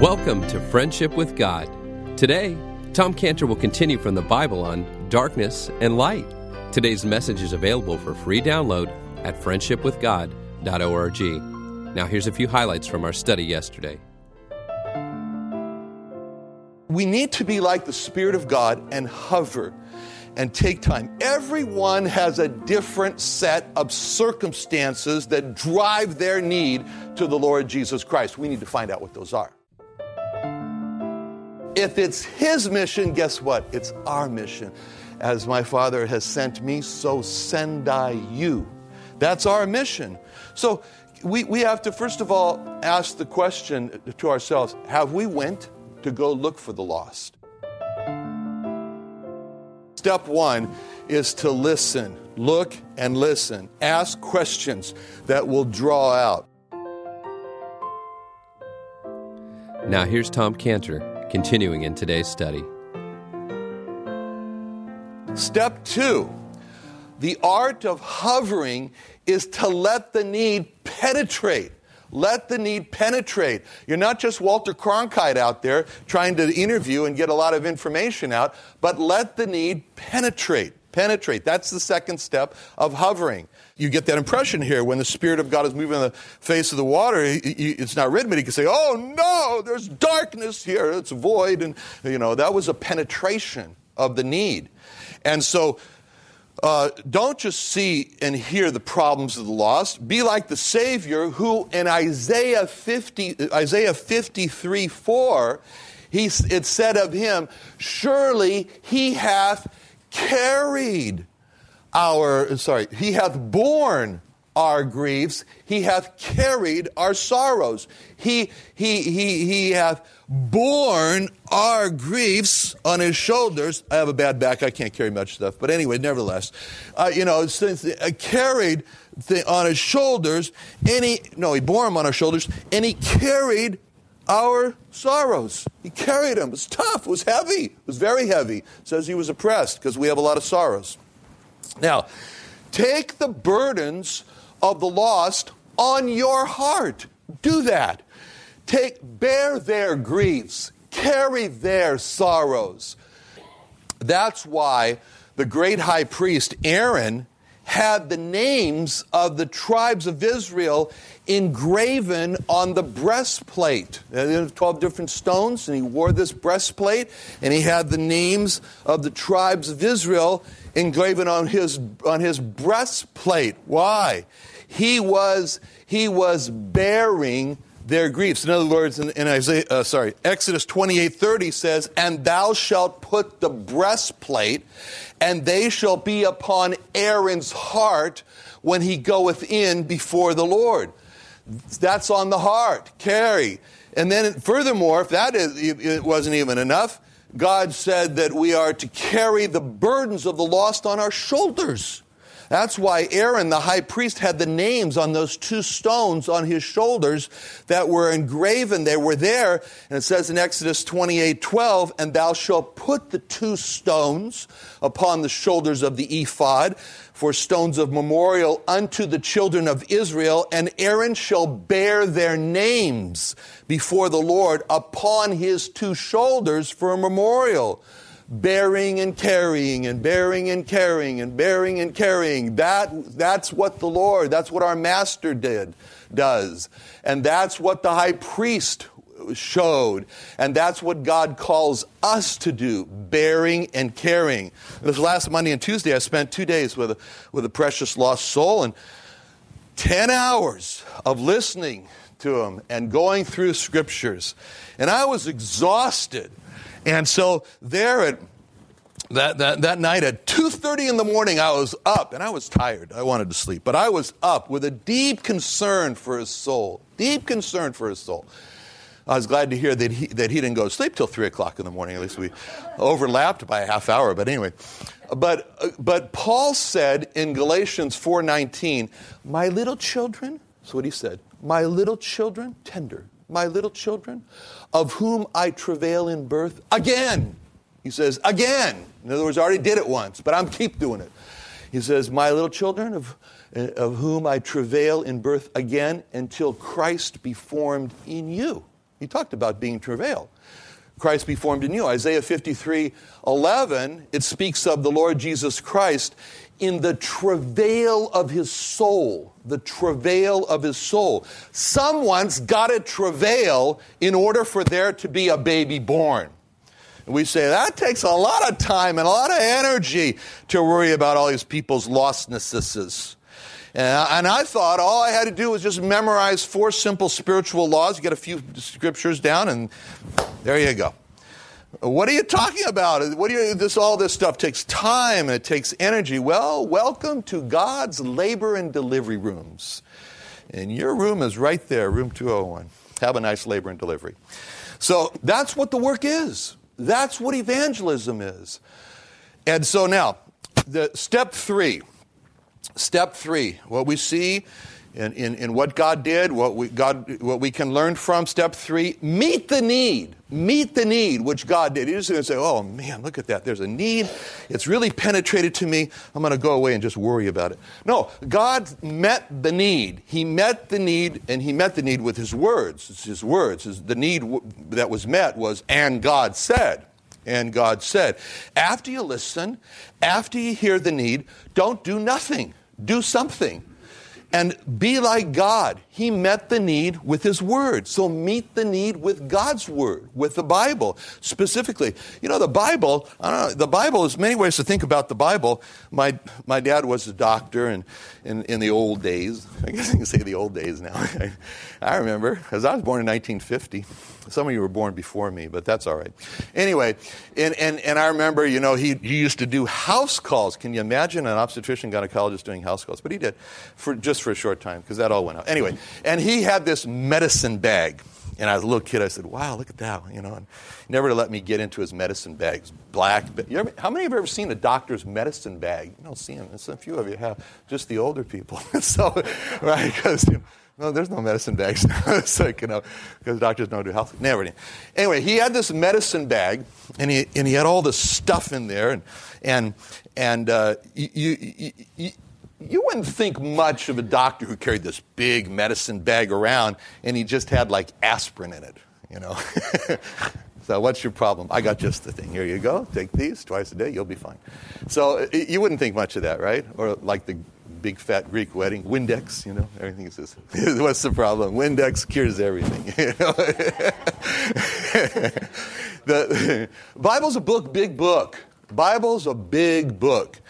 Welcome to Friendship with God. Today, Tom Cantor will continue from the Bible on darkness and light. Today's message is available for free download at friendshipwithgod.org. Now, here's a few highlights from our study yesterday. We need to be like the Spirit of God and hover and take time. Everyone has a different set of circumstances that drive their need to the Lord Jesus Christ. We need to find out what those are. If it's His mission, guess what? It's our mission. As my Father has sent me, so send I you. That's our mission. So we, we have to, first of all, ask the question to ourselves have we went to go look for the lost? Step one is to listen. Look and listen. Ask questions that will draw out. Now, here's Tom Cantor continuing in today's study. Step two the art of hovering is to let the need penetrate. Let the need penetrate. You're not just Walter Cronkite out there trying to interview and get a lot of information out, but let the need penetrate. Penetrate. That's the second step of hovering. You get that impression here when the Spirit of God is moving on the face of the water. It's not but he can say, Oh no, there's darkness here. It's void. And, you know, that was a penetration of the need. And so, uh, don't just see and hear the problems of the lost. Be like the Savior who in Isaiah 50, Isaiah 53 4, he, it said of him, Surely he hath carried our, sorry, he hath borne our griefs, he hath carried our sorrows. He, he, he, he hath borne our griefs on his shoulders. I have a bad back, I can't carry much stuff, but anyway, nevertheless, uh, you know, since uh, carried the, on his shoulders, any, no, he bore them on our shoulders, and he carried our sorrows. He carried them. It was tough. It was heavy. It was very heavy. It says he was oppressed because we have a lot of sorrows. Now, take the burdens of the lost on your heart. Do that. Take, bear their griefs, carry their sorrows. That's why the great high priest Aaron had the names of the tribes of Israel engraven on the breastplate. There were 12 different stones, and he wore this breastplate, and he had the names of the tribes of Israel engraven on his, on his breastplate. Why? He was, he was bearing their griefs. In other words, in, in Isaiah, uh, sorry, Exodus 28 30 says, And thou shalt put the breastplate, and they shall be upon Aaron's heart when he goeth in before the Lord. That's on the heart. Carry. And then, furthermore, if that is, it wasn't even enough, God said that we are to carry the burdens of the lost on our shoulders. That's why Aaron, the high priest, had the names on those two stones on his shoulders that were engraven. They were there. And it says in Exodus 28 12, and thou shalt put the two stones upon the shoulders of the ephod for stones of memorial unto the children of Israel, and Aaron shall bear their names before the Lord upon his two shoulders for a memorial bearing and carrying and bearing and carrying and bearing and carrying. That, that's what the Lord, that's what our master did, does. And that's what the high priest showed. And that's what God calls us to do, bearing and carrying. This last Monday and Tuesday, I spent two days with a, with a precious lost soul and 10 hours of listening to him and going through scriptures. And I was exhausted. And so there at that, that, that night at 2.30 in the morning i was up and i was tired. I wanted to sleep but i was up with a deep concern for his soul deep concern for his soul. I was glad to hear that he, that he didn't go to sleep till 3 o'clock in the morning. At least we overlapped by a half hour but anyway. But, but paul said in galatians 4.19 my little children that's what he said my little children tender my little children, of whom I travail in birth again. He says, again. In other words, I already did it once, but I'm keep doing it. He says, My little children, of, eh, of whom I travail in birth again until Christ be formed in you. He talked about being travail. Christ be formed in you. Isaiah 53 11, it speaks of the Lord Jesus Christ in the travail of his soul. The travail of his soul. Someone's got to travail in order for there to be a baby born. And we say that takes a lot of time and a lot of energy to worry about all these people's lostnesses. And I thought all I had to do was just memorize four simple spiritual laws, get a few scriptures down, and there you go. What are you talking about? What do you, this, all this stuff takes time and it takes energy. Well, welcome to God's labor and delivery rooms. And your room is right there, room 201. Have a nice labor and delivery. So that's what the work is. That's what evangelism is. And so now, the step three. Step three, what we see in, in, in what God did, what we, God, what we can learn from. Step three, meet the need. Meet the need, which God did. He just going to say, oh man, look at that. There's a need. It's really penetrated to me. I'm going to go away and just worry about it. No, God met the need. He met the need, and He met the need with His words. It's His words. The need that was met was, and God said. And God said, after you listen, after you hear the need, don't do nothing. Do something and be like God. He met the need with His Word. So meet the need with God's Word, with the Bible specifically. You know, the Bible, I don't know, the Bible, there's many ways to think about the Bible. My, my dad was a doctor and in, in the old days. I guess you can say the old days now. I remember, because I was born in 1950. Some of you were born before me, but that's all right. Anyway, and, and, and I remember, you know, he, he used to do house calls. Can you imagine an obstetrician gynecologist doing house calls? But he did, for, just for a short time, because that all went out. Anyway, and he had this medicine bag. And I was a little kid, I said, wow, look at that, you know. And never to let me get into his medicine bags. Black. Ever, how many of you have ever seen a doctor's medicine bag? You don't see them. A few of you have. Just the older people. so, right, because, you know, no, there's no medicine bags it's like, you know, because doctors don't do health. Never. Anyway, he had this medicine bag, and he, and he had all this stuff in there, and, and, and uh, you, you, you, you wouldn't think much of a doctor who carried this big medicine bag around, and he just had like aspirin in it, you know. So, what's your problem? I got just the thing. Here you go. Take these twice a day. You'll be fine. So, uh, you wouldn't think much of that, right? Or like the big fat Greek wedding. Windex, you know, everything is says, what's the problem? Windex cures everything. the, Bible's a book, big book. Bible's a big book.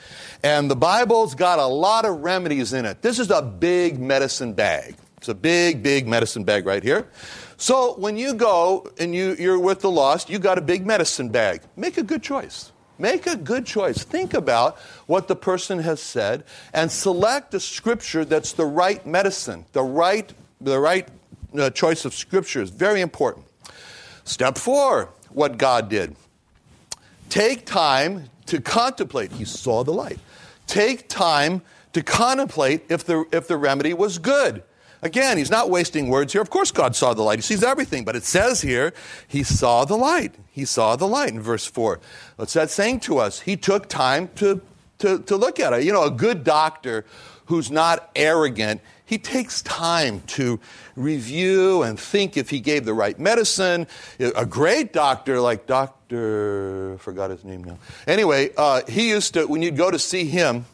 And the Bible's got a lot of remedies in it. This is a big medicine bag. It's a big, big medicine bag right here. So when you go and you, you're with the lost, you got a big medicine bag. Make a good choice. Make a good choice. Think about what the person has said and select a scripture that's the right medicine, the right, the right uh, choice of scripture is very important. Step four, what God did. Take time to contemplate. He saw the light. Take time to contemplate if the, if the remedy was good. Again, he's not wasting words here. Of course, God saw the light. He sees everything. But it says here, he saw the light. He saw the light in verse 4. What's that saying to us? He took time to, to, to look at it. You know, a good doctor who's not arrogant, he takes time to review and think if he gave the right medicine. A great doctor, like Dr. forgot his name now. Anyway, uh, he used to, when you'd go to see him,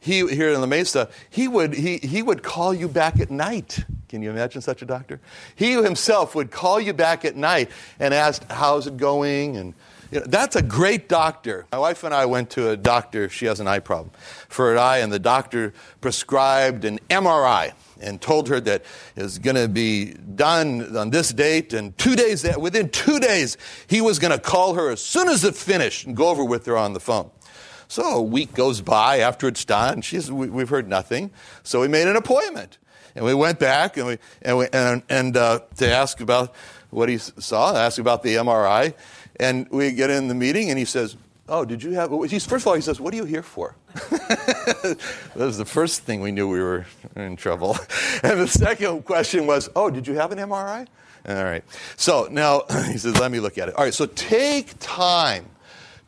he here in La Mesa, he would, he, he would call you back at night. Can you imagine such a doctor? He himself would call you back at night and ask, How's it going? And you know, that's a great doctor. My wife and I went to a doctor, she has an eye problem, for an eye, and the doctor prescribed an MRI and told her that it was going to be done on this date and two days within two days he was going to call her as soon as it finished and go over with her on the phone so a week goes by after it's done. She's, we, have heard nothing. So we made an appointment. And we went back and, we, and, we, and, and uh, to ask about what he saw, ask about the MRI. And we get in the meeting and he says, Oh, did you have? He's, first of all, he says, What are you here for? that was the first thing we knew we were in trouble. And the second question was, Oh, did you have an MRI? All right. So now he says, Let me look at it. All right, so take time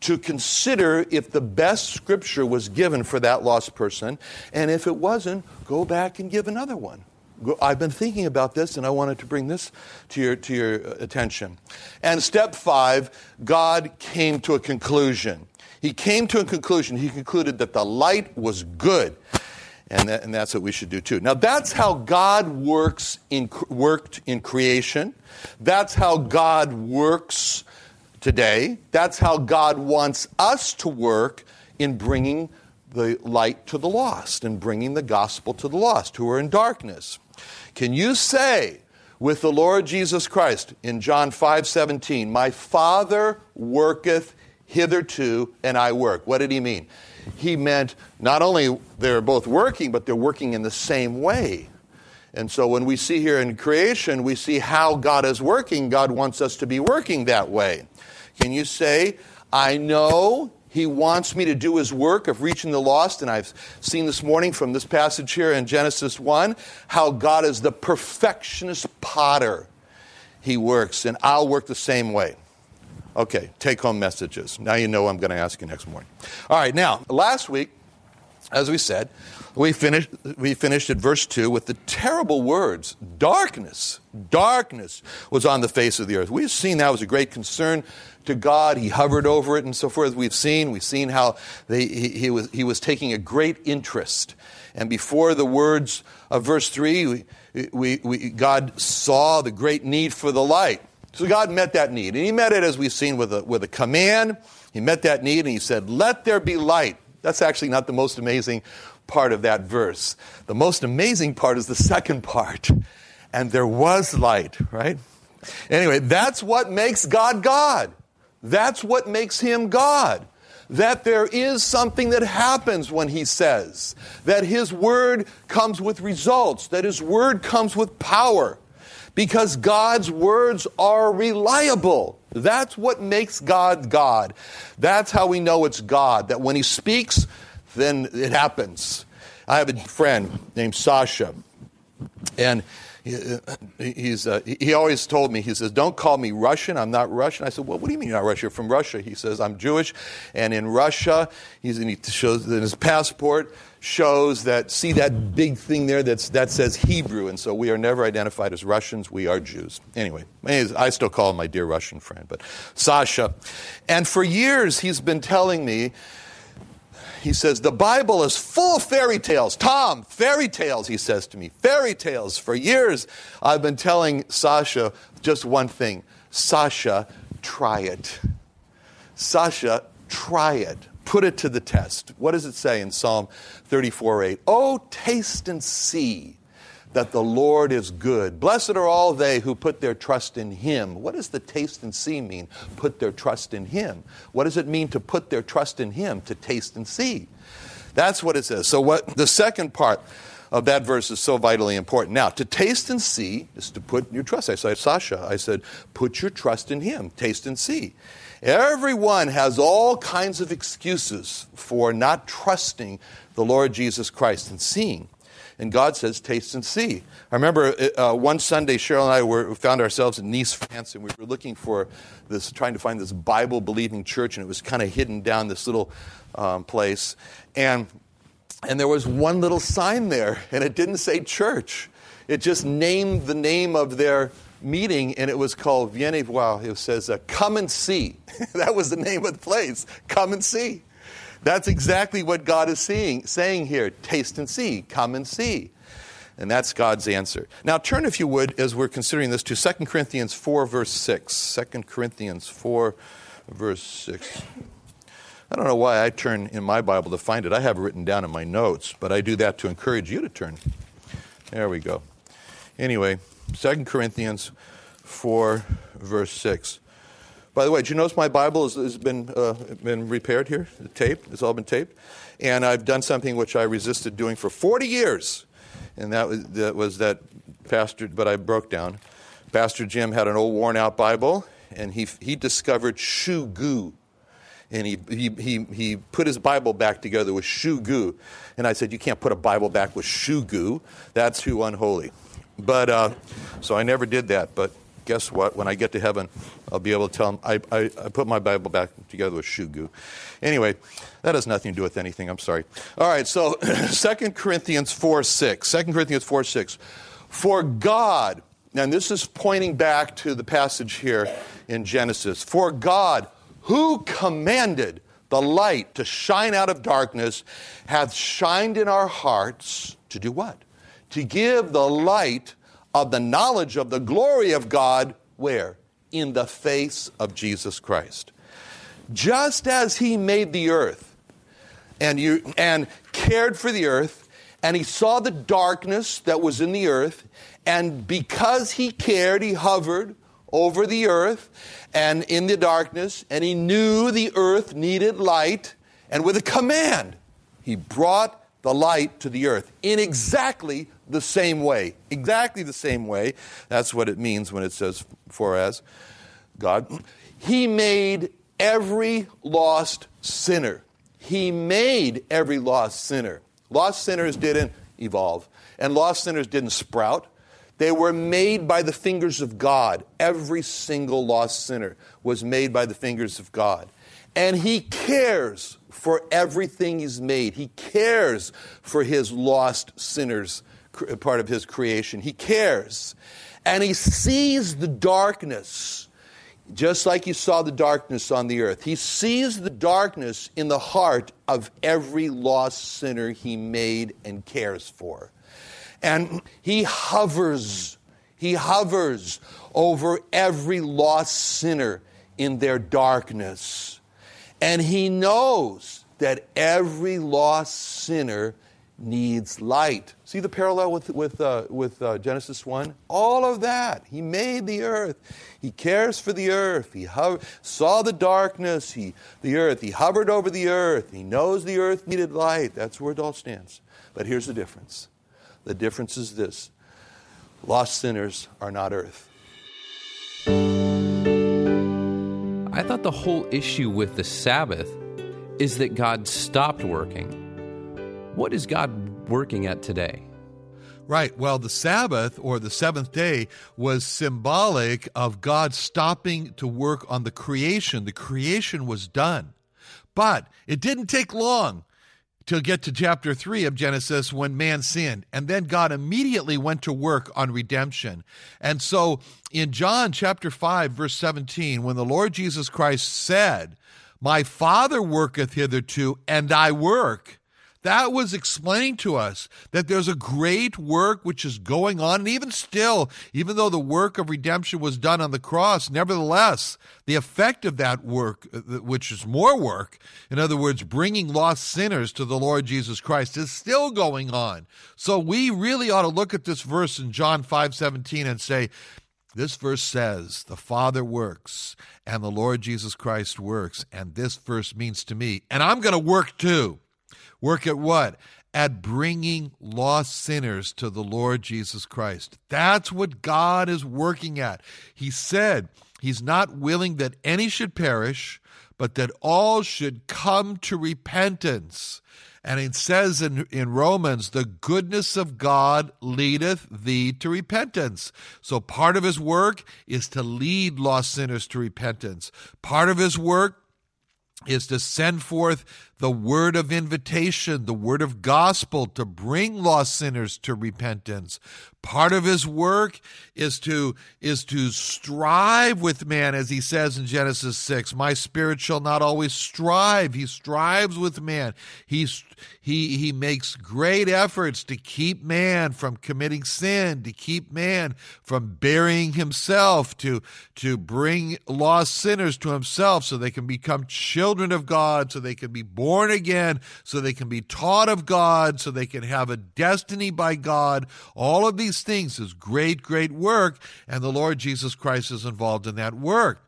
to consider if the best scripture was given for that lost person. And if it wasn't, go back and give another one. I've been thinking about this and I wanted to bring this to your, to your attention. And step five, God came to a conclusion. He came to a conclusion. He concluded that the light was good. And, that, and that's what we should do too. Now, that's how God works in, worked in creation. That's how God works today. That's how God wants us to work in bringing the light to the lost and bringing the gospel to the lost who are in darkness. Can you say with the Lord Jesus Christ in John 5 17, My Father worketh hitherto, and I work? What did he mean? He meant not only they're both working, but they're working in the same way. And so when we see here in creation, we see how God is working. God wants us to be working that way. Can you say, I know he wants me to do his work of reaching the lost. And I've seen this morning from this passage here in Genesis 1 how God is the perfectionist potter. He works, and I'll work the same way. Okay, take home messages. Now you know I'm going to ask you next morning. All right, now, last week, as we said, we finished, we finished at verse 2 with the terrible words darkness. Darkness was on the face of the earth. We've seen that was a great concern to God. He hovered over it and so forth. We've seen, we've seen how they, he, he, was, he was taking a great interest. And before the words of verse 3, we, we, we, God saw the great need for the light. So God met that need. And He met it, as we've seen, with a, with a command. He met that need and He said, Let there be light. That's actually not the most amazing part of that verse. The most amazing part is the second part. And there was light, right? Anyway, that's what makes God God. That's what makes him God. That there is something that happens when he says, that his word comes with results, that his word comes with power, because God's words are reliable. That's what makes God God. That's how we know it's God, that when he speaks, then it happens. I have a friend named Sasha, and he's, uh, he always told me, he says, Don't call me Russian. I'm not Russian. I said, Well, what do you mean you're not Russian? You're from Russia. He says, I'm Jewish. And in Russia, he's, and he shows that his passport shows that, see that big thing there that's, that says Hebrew. And so we are never identified as Russians. We are Jews. Anyway, I still call him my dear Russian friend, but Sasha. And for years, he's been telling me he says, The Bible is full of fairy tales. Tom, fairy tales, he says to me. Fairy tales. For years, I've been telling Sasha just one thing Sasha, try it. Sasha, try it. Put it to the test. What does it say in Psalm 34 8? Oh, taste and see that the Lord is good. Blessed are all they who put their trust in Him. What does the taste and see mean? Put their trust in Him. What does it mean to put their trust in Him? To taste and see. That's what it says. So, what the second part of that verse is so vitally important. Now, to taste and see is to put your trust. I said, Sasha, I said, put your trust in Him. Taste and see. Everyone has all kinds of excuses for not trusting the Lord Jesus Christ and seeing. And God says, taste and see. I remember uh, one Sunday, Cheryl and I were, found ourselves in Nice, France, and we were looking for this, trying to find this Bible believing church, and it was kind of hidden down this little um, place. And, and there was one little sign there, and it didn't say church. It just named the name of their meeting, and it was called Vienne Voir. It says, uh, Come and see. that was the name of the place. Come and see. That's exactly what God is seeing, saying here taste and see, come and see. And that's God's answer. Now, turn, if you would, as we're considering this, to 2 Corinthians 4, verse 6. 2 Corinthians 4, verse 6. I don't know why I turn in my Bible to find it. I have it written down in my notes, but I do that to encourage you to turn. There we go. Anyway, 2 Corinthians 4, verse 6. By the way, did you notice my Bible has, has been, uh, been repaired here? Taped. It's all been taped. And I've done something which I resisted doing for 40 years. And that was that, was that Pastor, but I broke down. Pastor Jim had an old worn out Bible, and he, he discovered shoe goo. And he, he, he, he put his Bible back together with shoe goo. And I said, You can't put a Bible back with shoe goo. That's too unholy. But uh, so I never did that. But guess what? When I get to heaven, I'll be able to tell them, I, I, I put my Bible back together with shoe goo. Anyway, that has nothing to do with anything. I'm sorry. All right, so 2 Corinthians 4 6. 2 Corinthians 4 6. For God, and this is pointing back to the passage here in Genesis, for God, who commanded the light to shine out of darkness, hath shined in our hearts to do what? To give the light of the knowledge of the glory of God, where? In the face of Jesus Christ. Just as He made the earth and, you, and cared for the earth, and He saw the darkness that was in the earth, and because He cared, He hovered over the earth and in the darkness, and He knew the earth needed light, and with a command, He brought the light to the earth in exactly the same way. Exactly the same way. That's what it means when it says, for as God. He made every lost sinner. He made every lost sinner. Lost sinners didn't evolve, and lost sinners didn't sprout. They were made by the fingers of God. Every single lost sinner was made by the fingers of God. And He cares for everything He's made. He cares for His lost sinners, Uh, part of His creation. He cares. And He sees the darkness, just like He saw the darkness on the earth. He sees the darkness in the heart of every lost sinner He made and cares for. And He hovers, He hovers over every lost sinner in their darkness. And he knows that every lost sinner needs light. See the parallel with, with, uh, with uh, Genesis 1? All of that. He made the earth. He cares for the earth. He ho- saw the darkness, he, the earth. He hovered over the earth. He knows the earth needed light. That's where it all stands. But here's the difference the difference is this lost sinners are not earth. I thought the whole issue with the Sabbath is that God stopped working. What is God working at today? Right. Well, the Sabbath or the seventh day was symbolic of God stopping to work on the creation. The creation was done. But it didn't take long to get to chapter 3 of Genesis when man sinned. And then God immediately went to work on redemption. And so in John chapter 5, verse 17, when the Lord Jesus Christ said, My Father worketh hitherto, and I work, that was explaining to us that there's a great work which is going on. And even still, even though the work of redemption was done on the cross, nevertheless, the effect of that work, uh, which is more work, in other words, bringing lost sinners to the Lord Jesus Christ, is still going on. So we really ought to look at this verse in John 5 17 and say, this verse says, the Father works and the Lord Jesus Christ works. And this verse means to me, and I'm going to work too. Work at what? At bringing lost sinners to the Lord Jesus Christ. That's what God is working at. He said he's not willing that any should perish, but that all should come to repentance. And it says in, in Romans, the goodness of God leadeth thee to repentance. So part of his work is to lead lost sinners to repentance. Part of his work is to send forth the word of invitation, the word of gospel to bring lost sinners to repentance. Part of his work is to, is to strive with man, as he says in Genesis 6. My spirit shall not always strive. He strives with man. He's, he, he makes great efforts to keep man from committing sin, to keep man from burying himself, to, to bring lost sinners to himself so they can become children of God, so they can be born again, so they can be taught of God, so they can have a destiny by God. All of these things is great, great work, and the Lord Jesus Christ is involved in that work.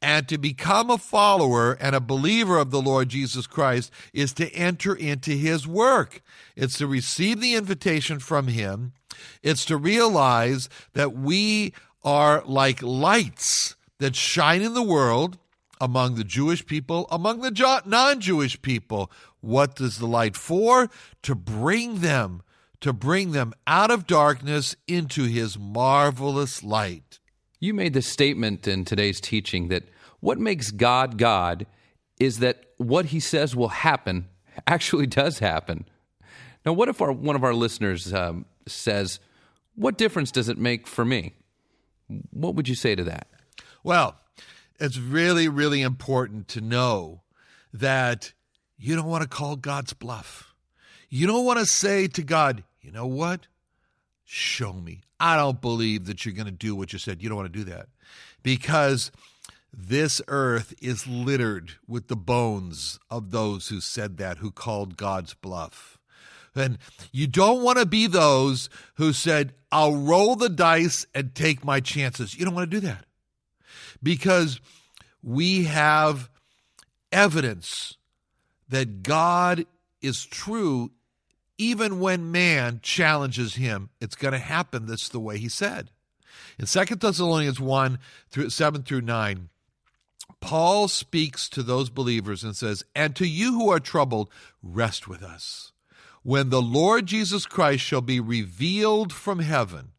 And to become a follower and a believer of the Lord Jesus Christ is to enter into his work. It's to receive the invitation from him. It's to realize that we are like lights that shine in the world among the Jewish people, among the non Jewish people. What does the light for? To bring them to bring them out of darkness into his marvelous light. You made the statement in today's teaching that what makes God God is that what he says will happen actually does happen. Now, what if our, one of our listeners um, says, What difference does it make for me? What would you say to that? Well, it's really, really important to know that you don't want to call God's bluff. You don't want to say to God, you know what? Show me. I don't believe that you're going to do what you said. You don't want to do that because this earth is littered with the bones of those who said that, who called God's bluff. And you don't want to be those who said, I'll roll the dice and take my chances. You don't want to do that because we have evidence that God is true even when man challenges him. It's going to happen this the way he said. In 2 Thessalonians 1 through 7 through 9, Paul speaks to those believers and says, And to you who are troubled, rest with us. When the Lord Jesus Christ shall be revealed from heaven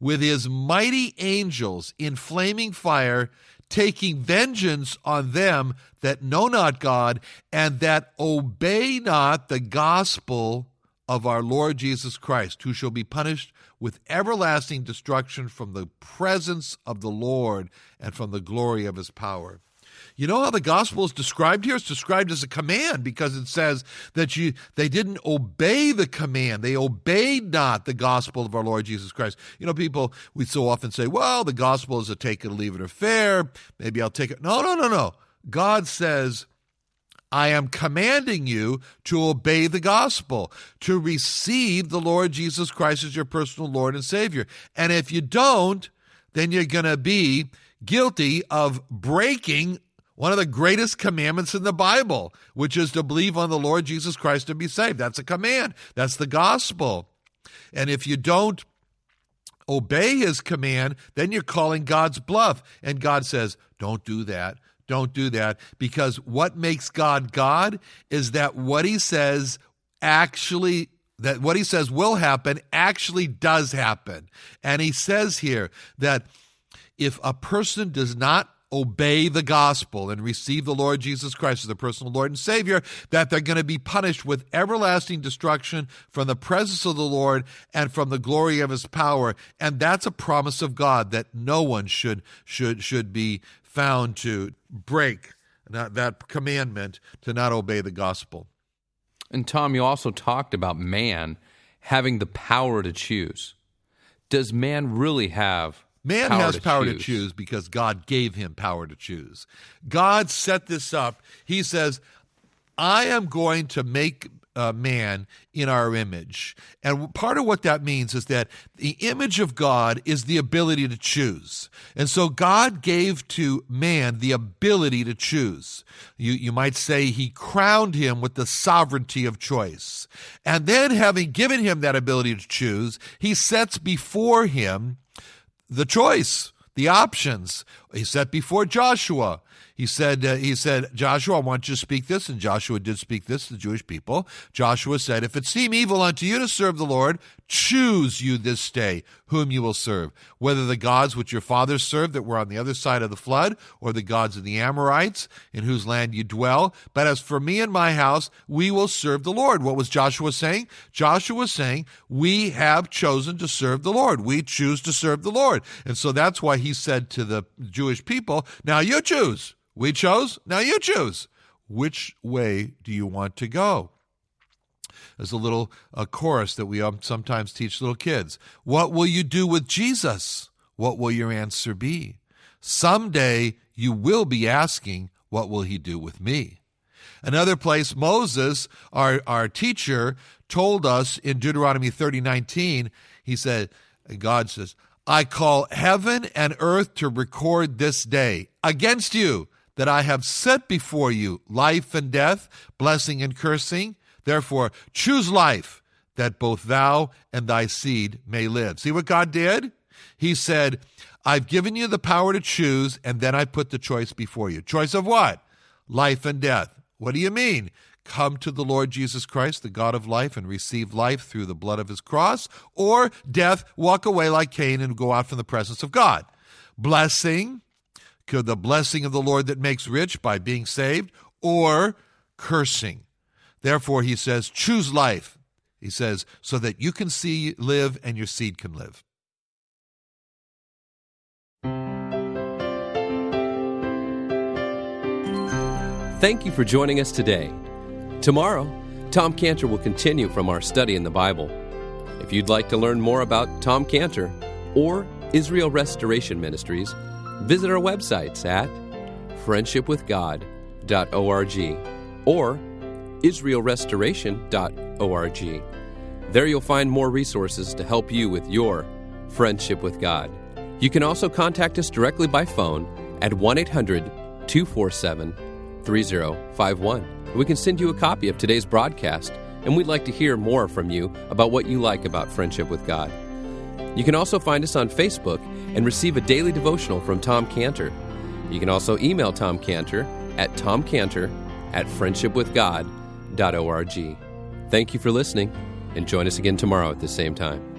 with his mighty angels in flaming fire, taking vengeance on them that know not God and that obey not the gospel of our Lord Jesus Christ, who shall be punished with everlasting destruction from the presence of the Lord and from the glory of his power. You know how the gospel is described here? It's described as a command because it says that you they didn't obey the command. They obeyed not the gospel of our Lord Jesus Christ. You know, people we so often say, well, the gospel is a take it or leave it affair. Maybe I'll take it. No, no, no, no. God says, I am commanding you to obey the gospel, to receive the Lord Jesus Christ as your personal Lord and Savior. And if you don't, then you're going to be guilty of breaking one of the greatest commandments in the Bible, which is to believe on the Lord Jesus Christ to be saved. That's a command, that's the gospel. And if you don't obey his command, then you're calling God's bluff. And God says, don't do that. Don't do that. Because what makes God God is that what he says actually that what he says will happen actually does happen. And he says here that if a person does not obey the gospel and receive the Lord Jesus Christ as their personal Lord and Savior, that they're going to be punished with everlasting destruction from the presence of the Lord and from the glory of his power. And that's a promise of God that no one should should should be found to break that commandment to not obey the gospel. And Tom, you also talked about man having the power to choose. Does man really have Man power has to power choose? to choose because God gave him power to choose. God set this up. He says, I am going to make uh, man in our image. And part of what that means is that the image of God is the ability to choose. And so God gave to man the ability to choose. You, you might say he crowned him with the sovereignty of choice. And then, having given him that ability to choose, he sets before him the choice, the options. He set before Joshua. He said, uh, he said, Joshua, I want you to speak this. And Joshua did speak this to the Jewish people. Joshua said, If it seem evil unto you to serve the Lord, choose you this day whom you will serve, whether the gods which your fathers served that were on the other side of the flood, or the gods of the Amorites in whose land you dwell. But as for me and my house, we will serve the Lord. What was Joshua saying? Joshua was saying, We have chosen to serve the Lord. We choose to serve the Lord. And so that's why he said to the Jewish people, Now you choose. We chose. Now you choose. Which way do you want to go? There's a little a chorus that we um, sometimes teach little kids. What will you do with Jesus? What will your answer be? Someday you will be asking, What will he do with me? Another place, Moses, our, our teacher, told us in Deuteronomy 30 19, he said, God says, I call heaven and earth to record this day against you that I have set before you life and death, blessing and cursing. Therefore, choose life that both thou and thy seed may live. See what God did? He said, I've given you the power to choose, and then I put the choice before you. Choice of what? Life and death. What do you mean? Come to the Lord Jesus Christ, the God of life, and receive life through the blood of his cross, or death, walk away like Cain and go out from the presence of God. Blessing, could the blessing of the Lord that makes rich by being saved, or cursing. Therefore, he says, choose life. He says, so that you can see, live, and your seed can live. Thank you for joining us today. Tomorrow, Tom Cantor will continue from our study in the Bible. If you'd like to learn more about Tom Cantor or Israel Restoration Ministries, visit our websites at friendshipwithgod.org or israelrestoration.org. There you'll find more resources to help you with your friendship with God. You can also contact us directly by phone at 1 800 247 3051. We can send you a copy of today's broadcast, and we'd like to hear more from you about what you like about friendship with God. You can also find us on Facebook and receive a daily devotional from Tom Cantor. You can also email Tom Cantor at tomcantor at friendshipwithgod.org. Thank you for listening, and join us again tomorrow at the same time.